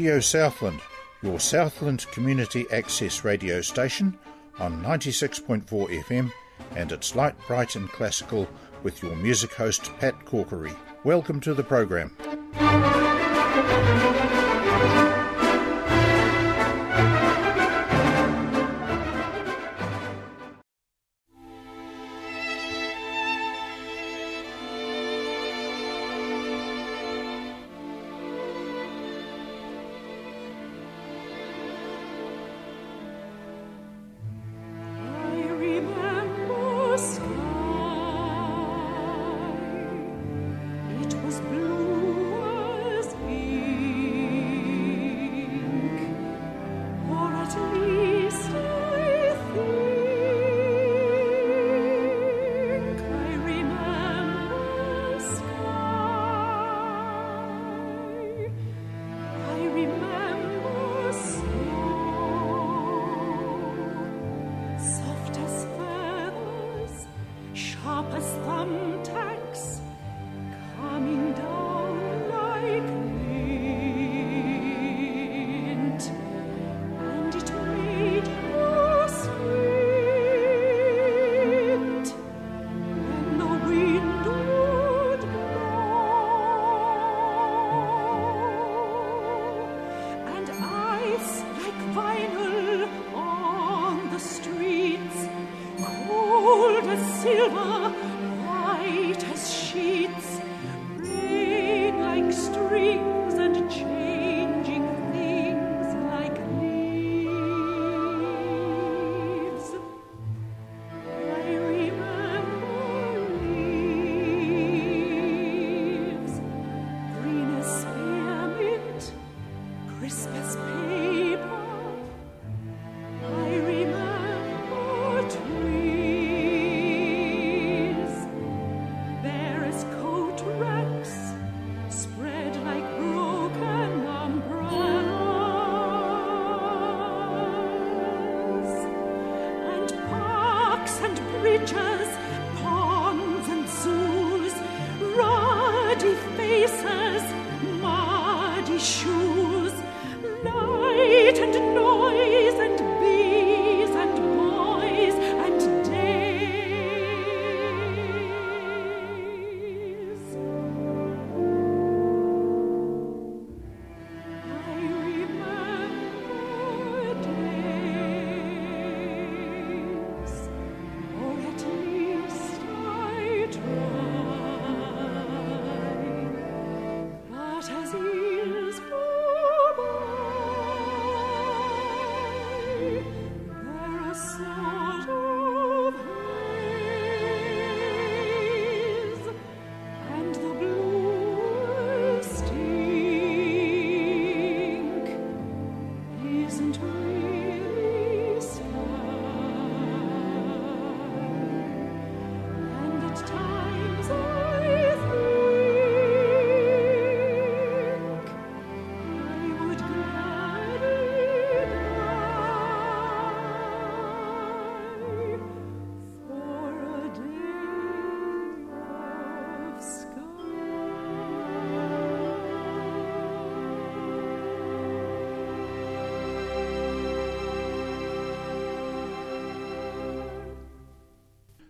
Radio Southland, your Southland community access radio station on 96.4 FM, and it's light, bright, and classical with your music host Pat Corkery. Welcome to the program.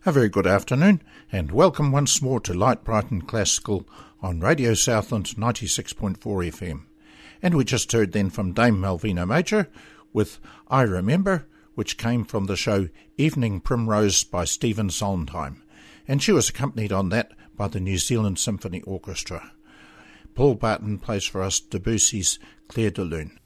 A very good afternoon, and welcome once more to Light, Bright, and Classical on Radio Southland 96.4 FM. And we just heard then from Dame Malvina Major with I Remember, which came from the show Evening Primrose by Stephen Sondheim. and she was accompanied on that by the New Zealand Symphony Orchestra. Paul Barton plays for us Debussy's Clair de Lune.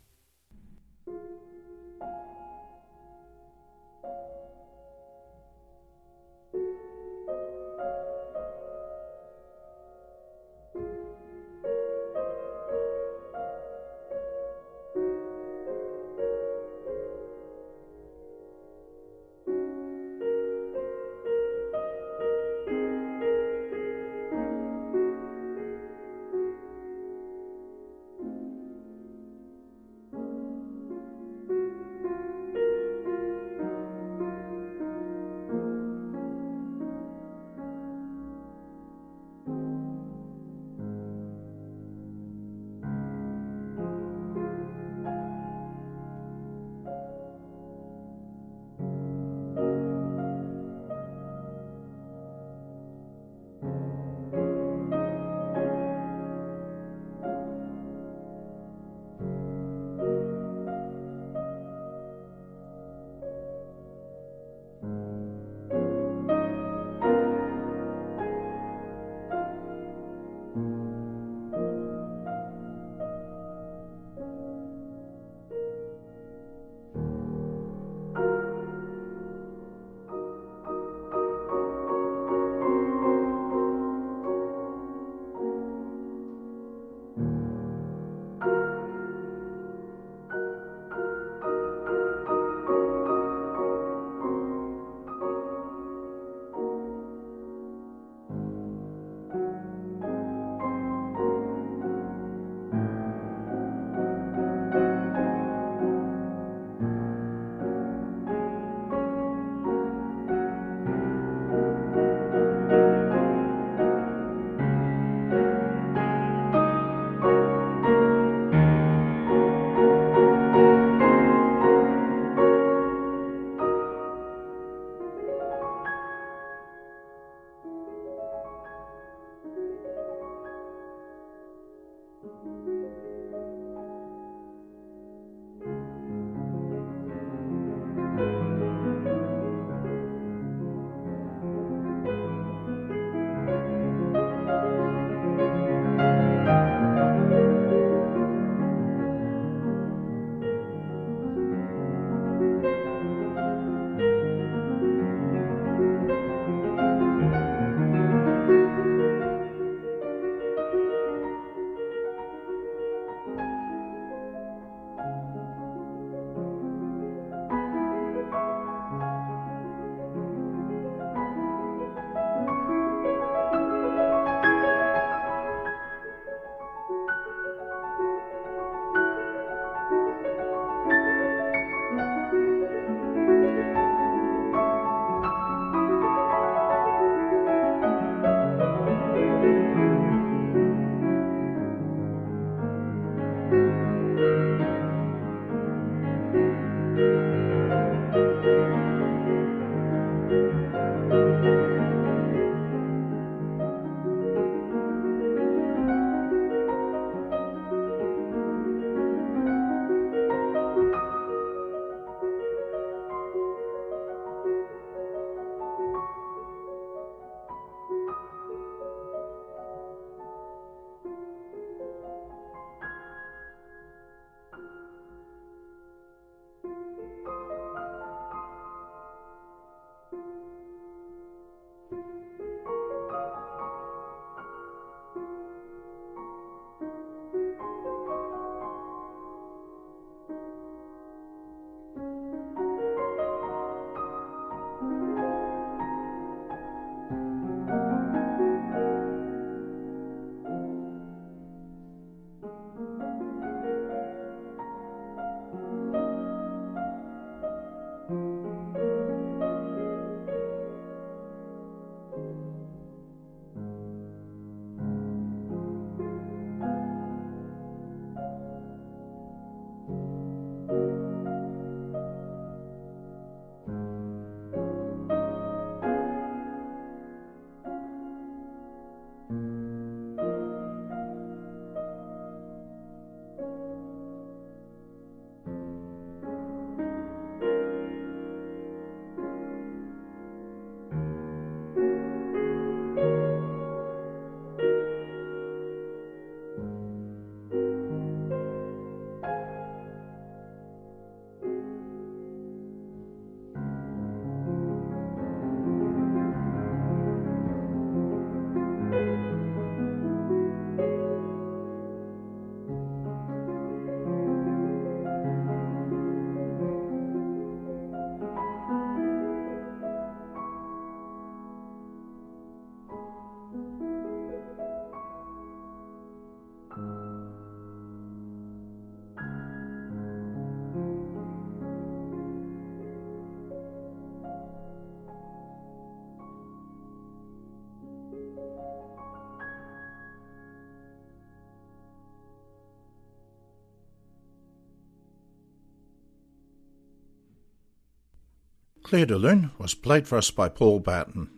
Clair de Lune was played for us by Paul Barton.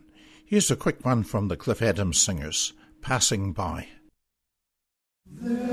Here's a quick one from the Cliff Adams Singers, Passing By. There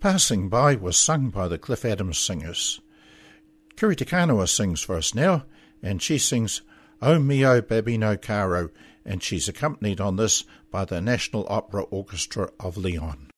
Passing By was sung by the Cliff Adams Singers. Kiri Te Kanawa sings for us now, and she sings O Mio Babbino Caro, and she's accompanied on this by the National Opera Orchestra of Lyon.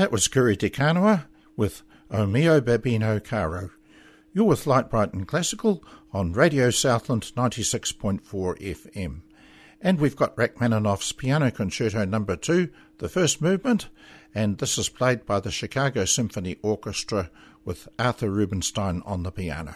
That was Kiri Te Kanawa with O Mio Babbino Caro. You're with Light Bright and Classical on Radio Southland 96.4 FM. And we've got Rachmaninoff's Piano Concerto Number 2, the first movement, and this is played by the Chicago Symphony Orchestra with Arthur Rubinstein on the piano.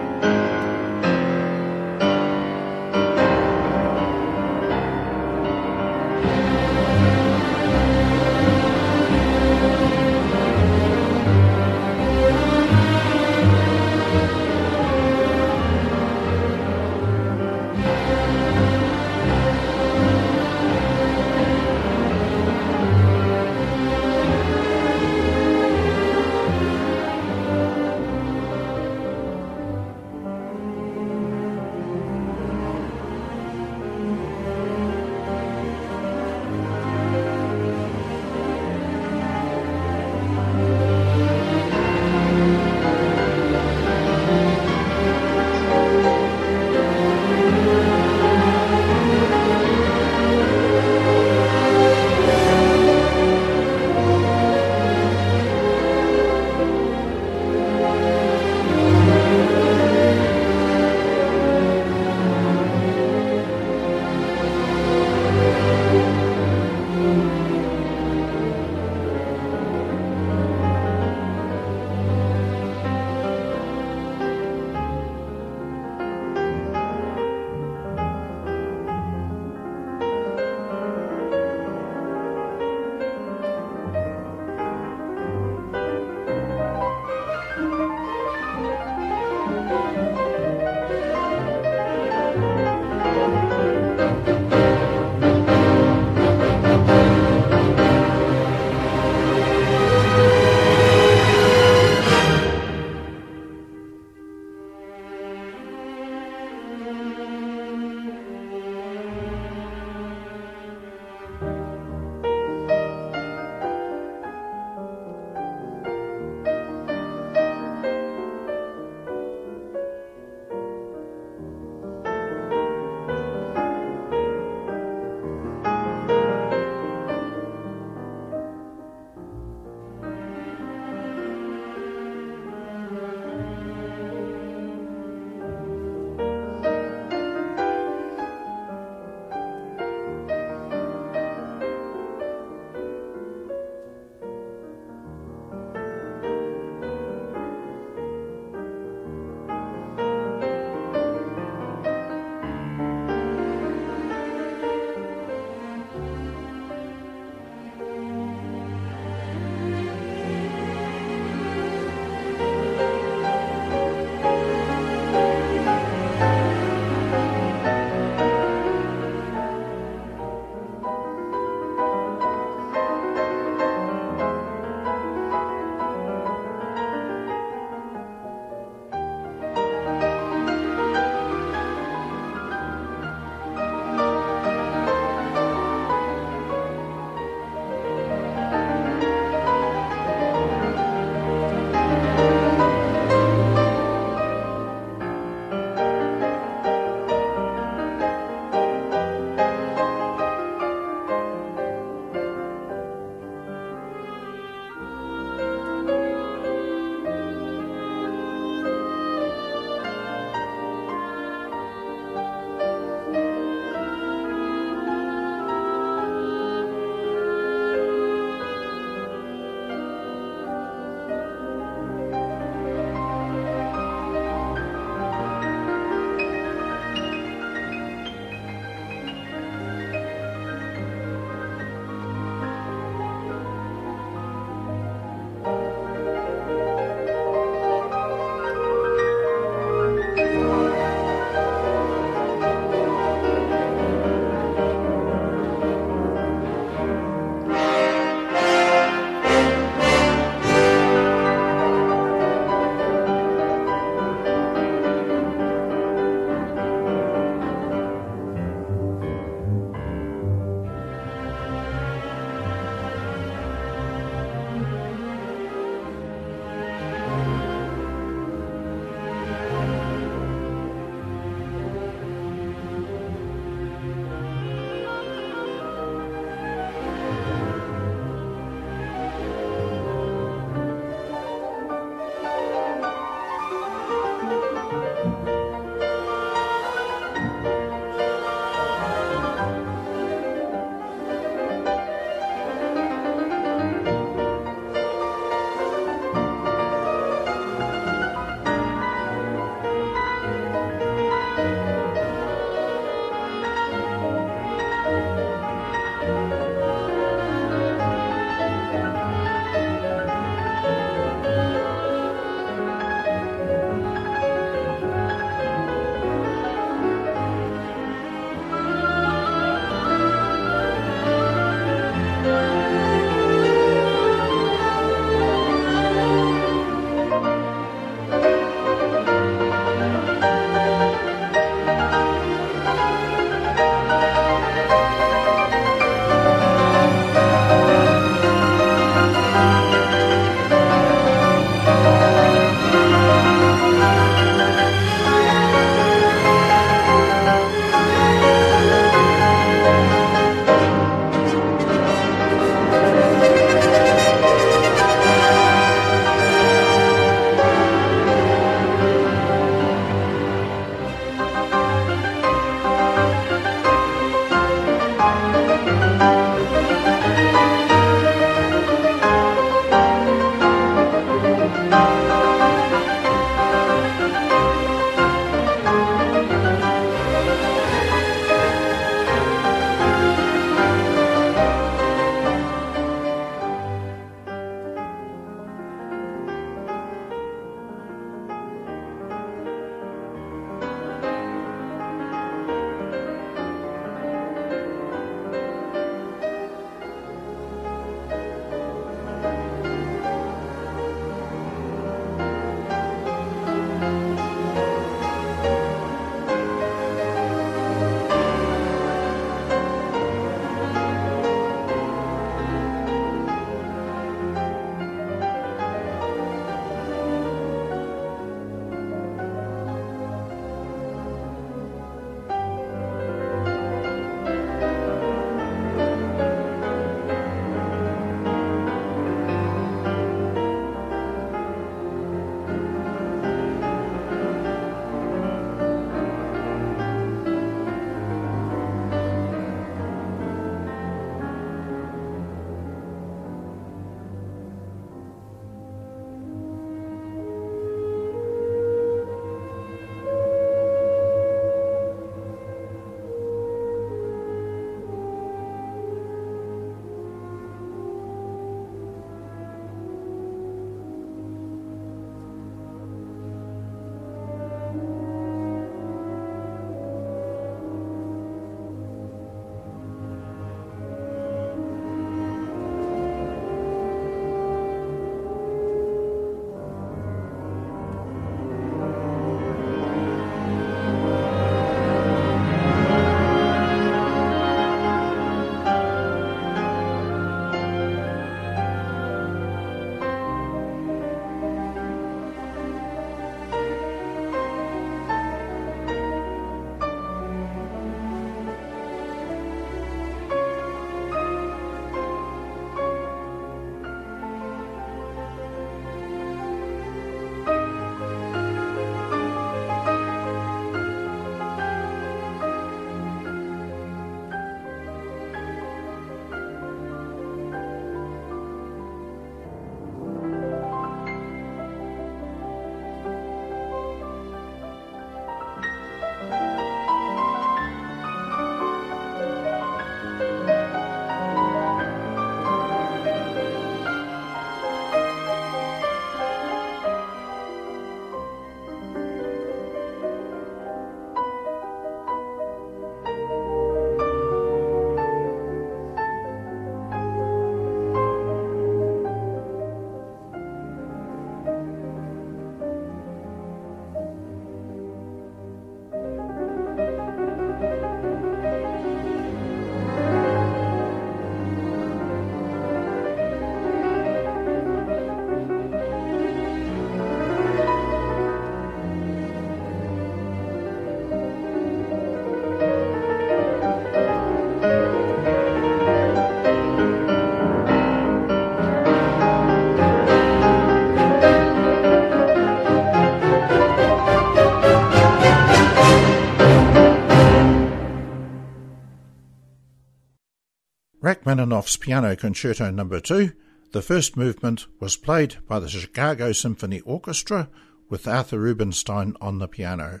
Rachmaninoff's Piano Concerto No. 2, the first movement, was played by the Chicago Symphony Orchestra with Arthur Rubinstein on the piano.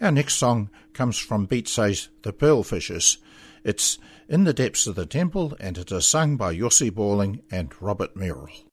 Our next song comes from Bizet's The Pearlfishers. It's In the Depths of the Temple and it is sung by Jussi Björling and Robert Merrill.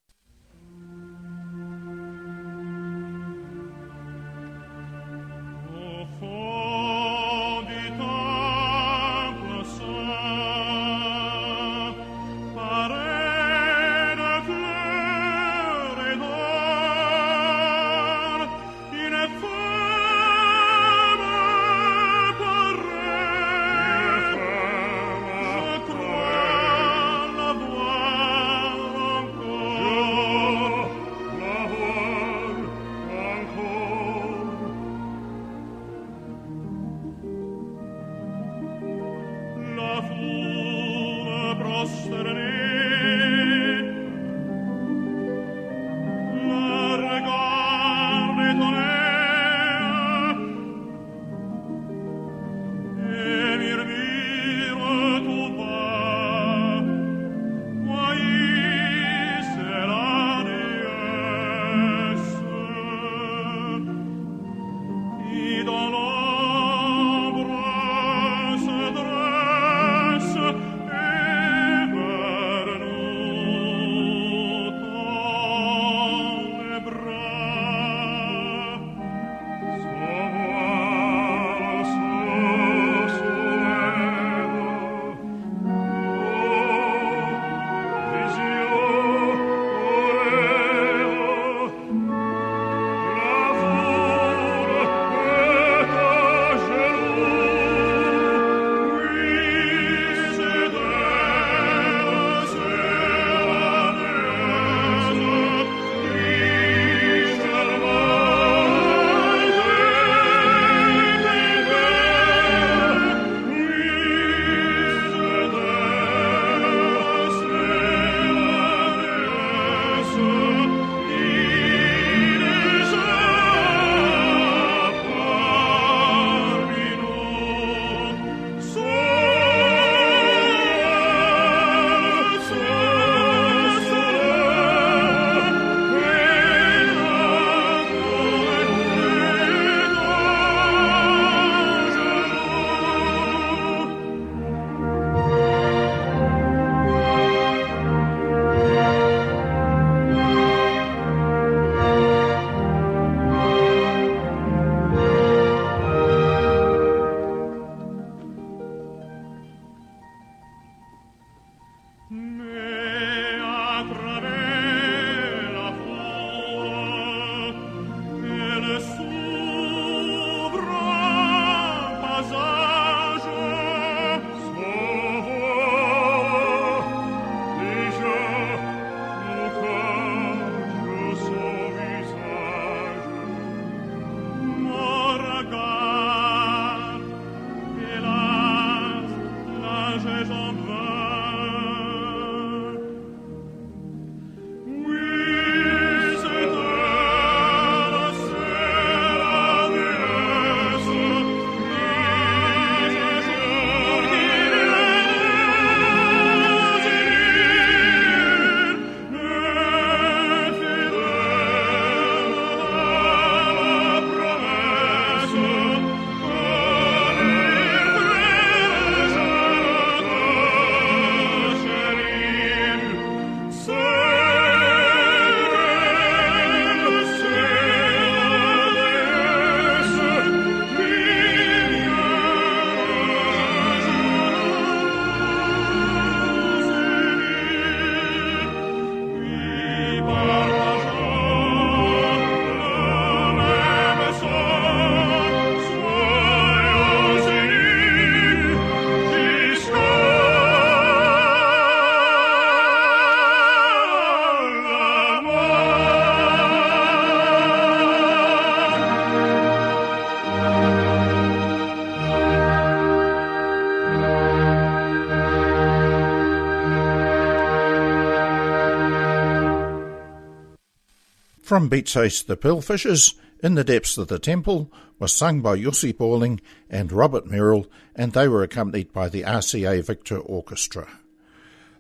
From Bizet's The Pearlfishers, In the Depths of the Temple, was sung by Jussi Björling and Robert Merrill, and they were accompanied by the RCA Victor Orchestra.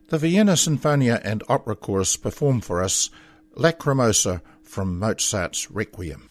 The Vienna Sinfonia and Opera Chorus perform for us Lacrimosa from Mozart's Requiem.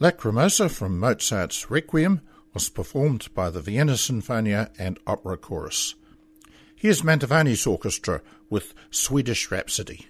Lacrimosa from Mozart's Requiem was performed by the Vienna Sinfonia and Opera Chorus. Here's Mantovani's orchestra with Swedish Rhapsody.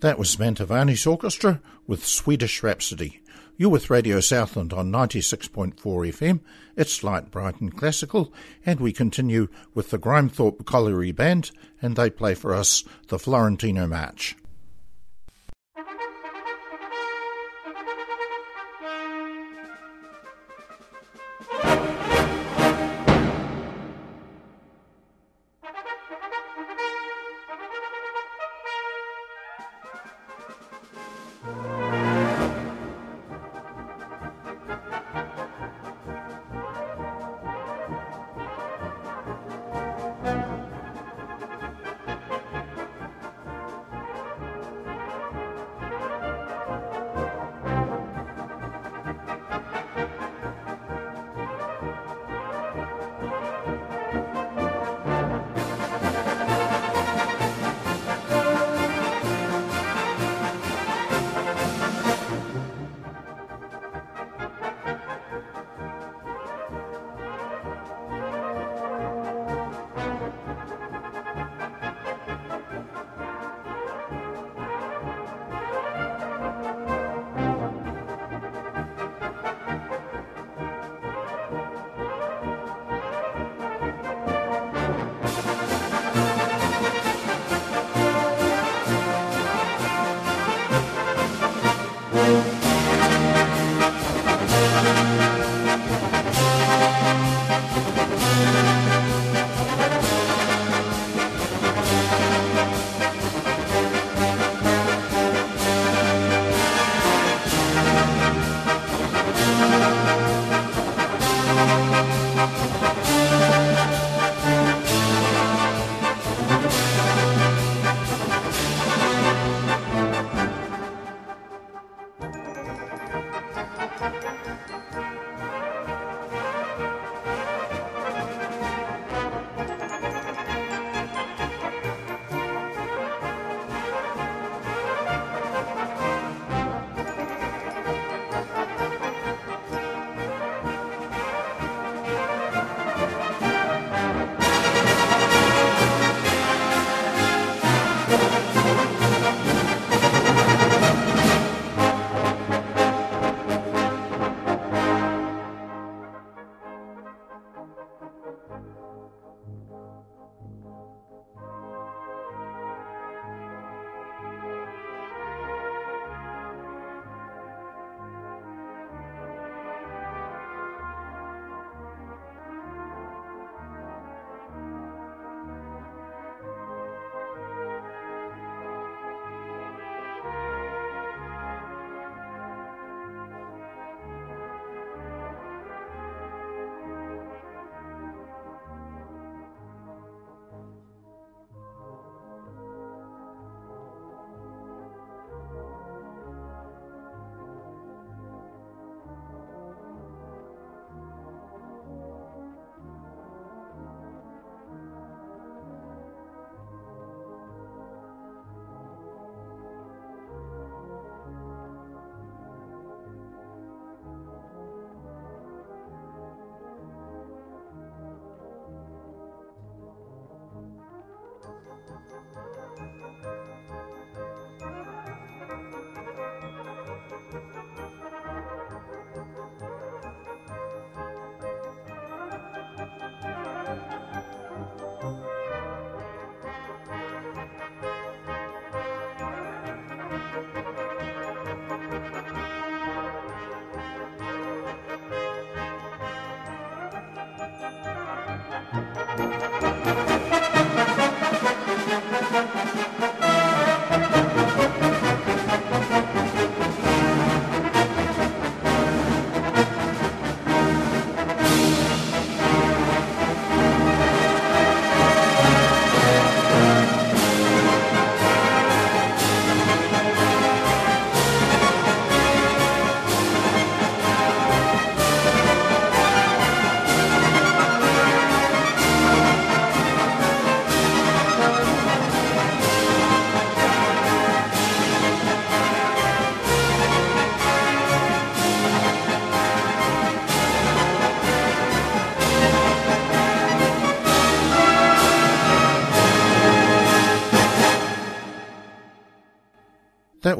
That was Mantovani's Orchestra with Swedish Rhapsody. You're with Radio Southland on 96.4 FM. It's light, bright and classical, and we continue with the Grimethorpe Colliery Band, and they play for us the Florentino March.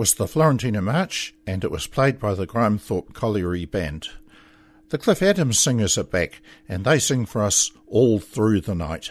Was the Florentina March, and it was played by the Grimethorpe Colliery Band. The Cliff Adams singers are back, and they sing for us all through the night.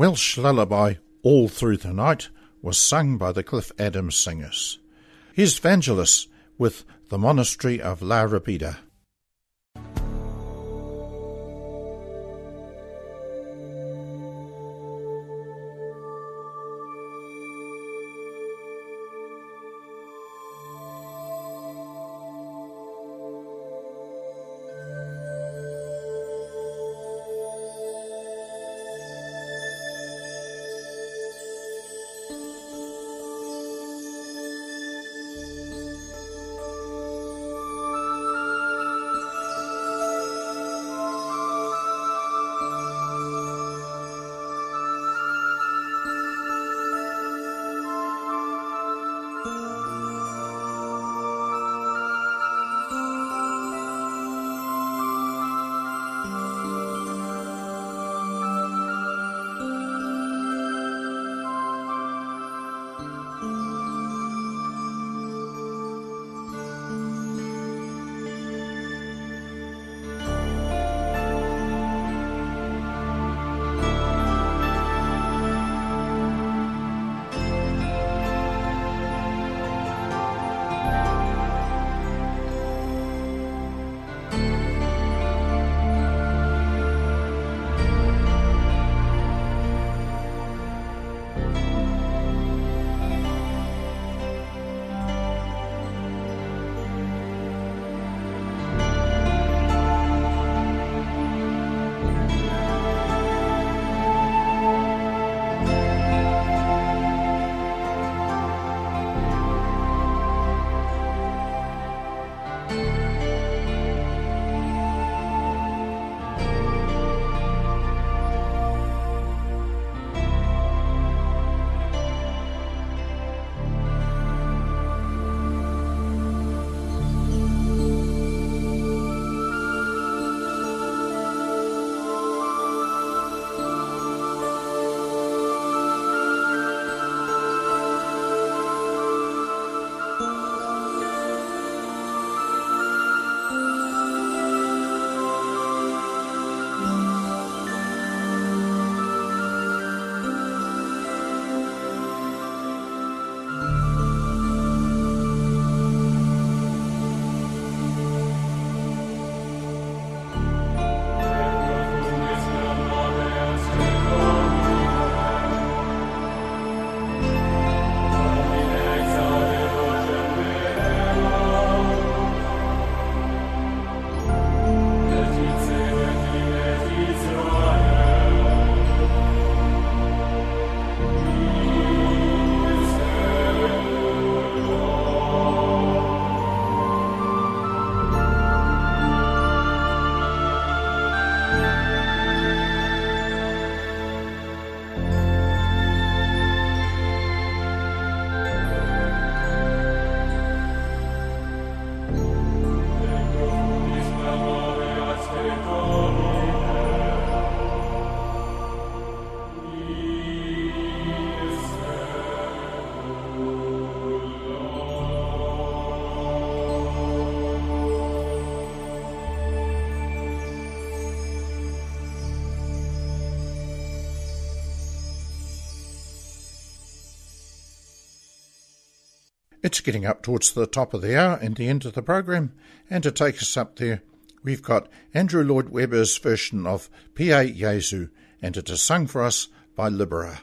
Welsh lullaby All Through the Night was sung by the Cliff Adams Singers. Here's Vangelis with the Monastery of La. Getting up towards the top of the hour and the end of the program, and to take us up there, we've got Andrew Lloyd Webber's version of Pie Jesu, and it is sung for us by Libera.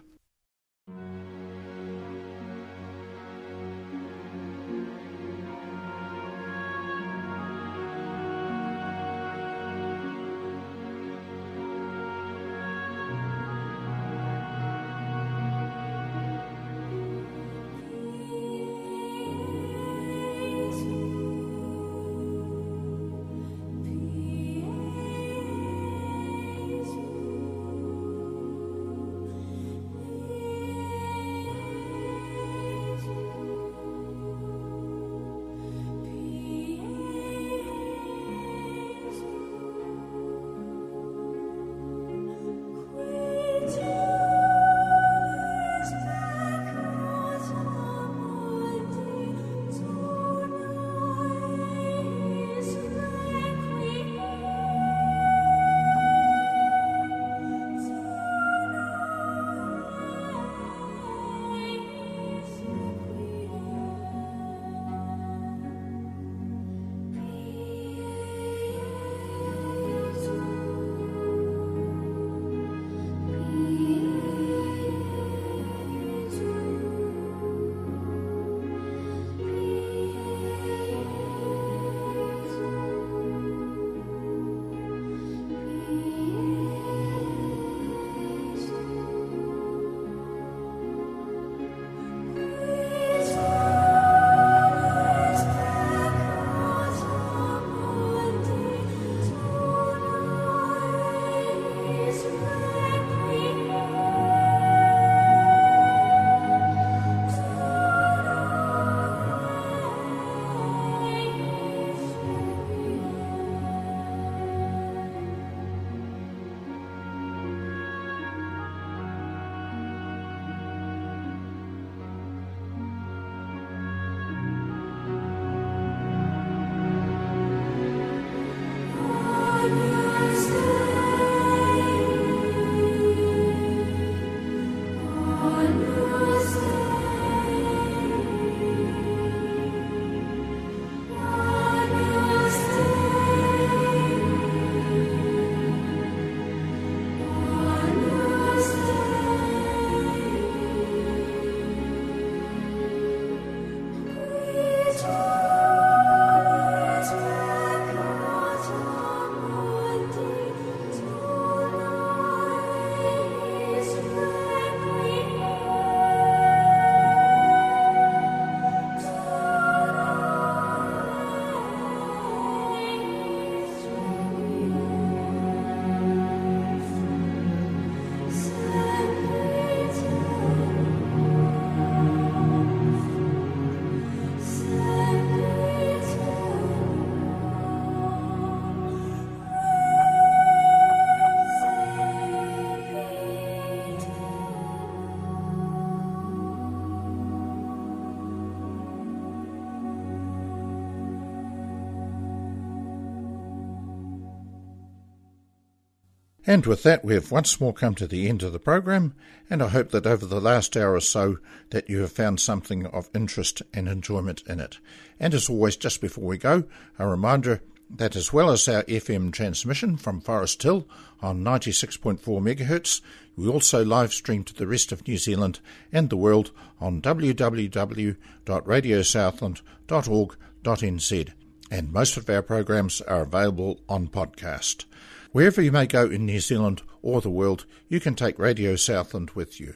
And with that, we have once more come to the end of the program, and I hope that over the last hour or so that you have found something of interest and enjoyment in it. And as always, just before we go, a reminder that as well as our FM transmission from Forest Hill on 96.4 MHz, we also live stream to the rest of New Zealand and the world on www.radiosouthland.org.nz. And most of our programs are available on podcast. Wherever you may go in New Zealand or the world, you can take Radio Southland with you.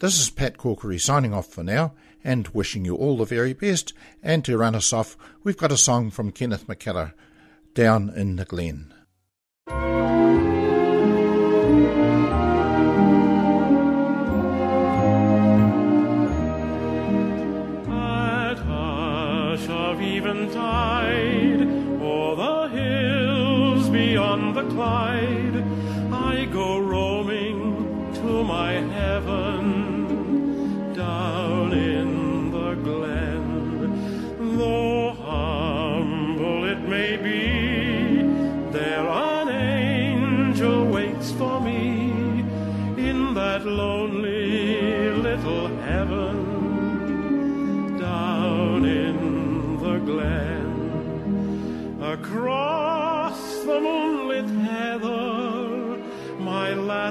This is Pat Corkery signing off for now and wishing you all the very best. And to run us off, we've got a song from Kenneth McKellar, Down in the Glen. At hush of eventide, the Clyde, I go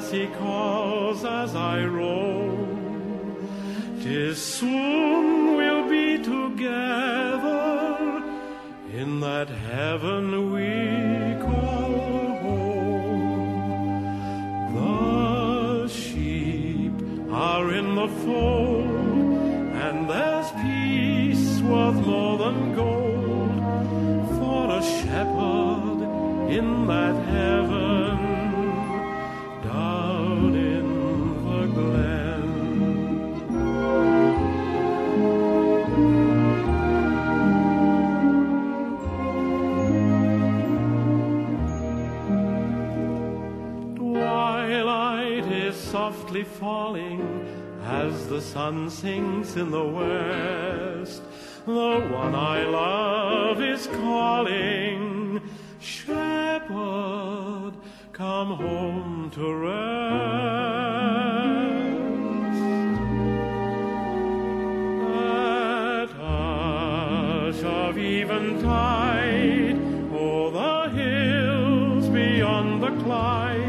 lassie calls as I roam. Tis soon we'll be together in that heaven we call home. The sheep are in the fold, and there's peace worth more than gold for a shepherd in that heaven softly falling as the sun sinks in the west. The one I love is calling, Shepherd, come home to rest. At hush of eventide, o'er the hills beyond the Clyde,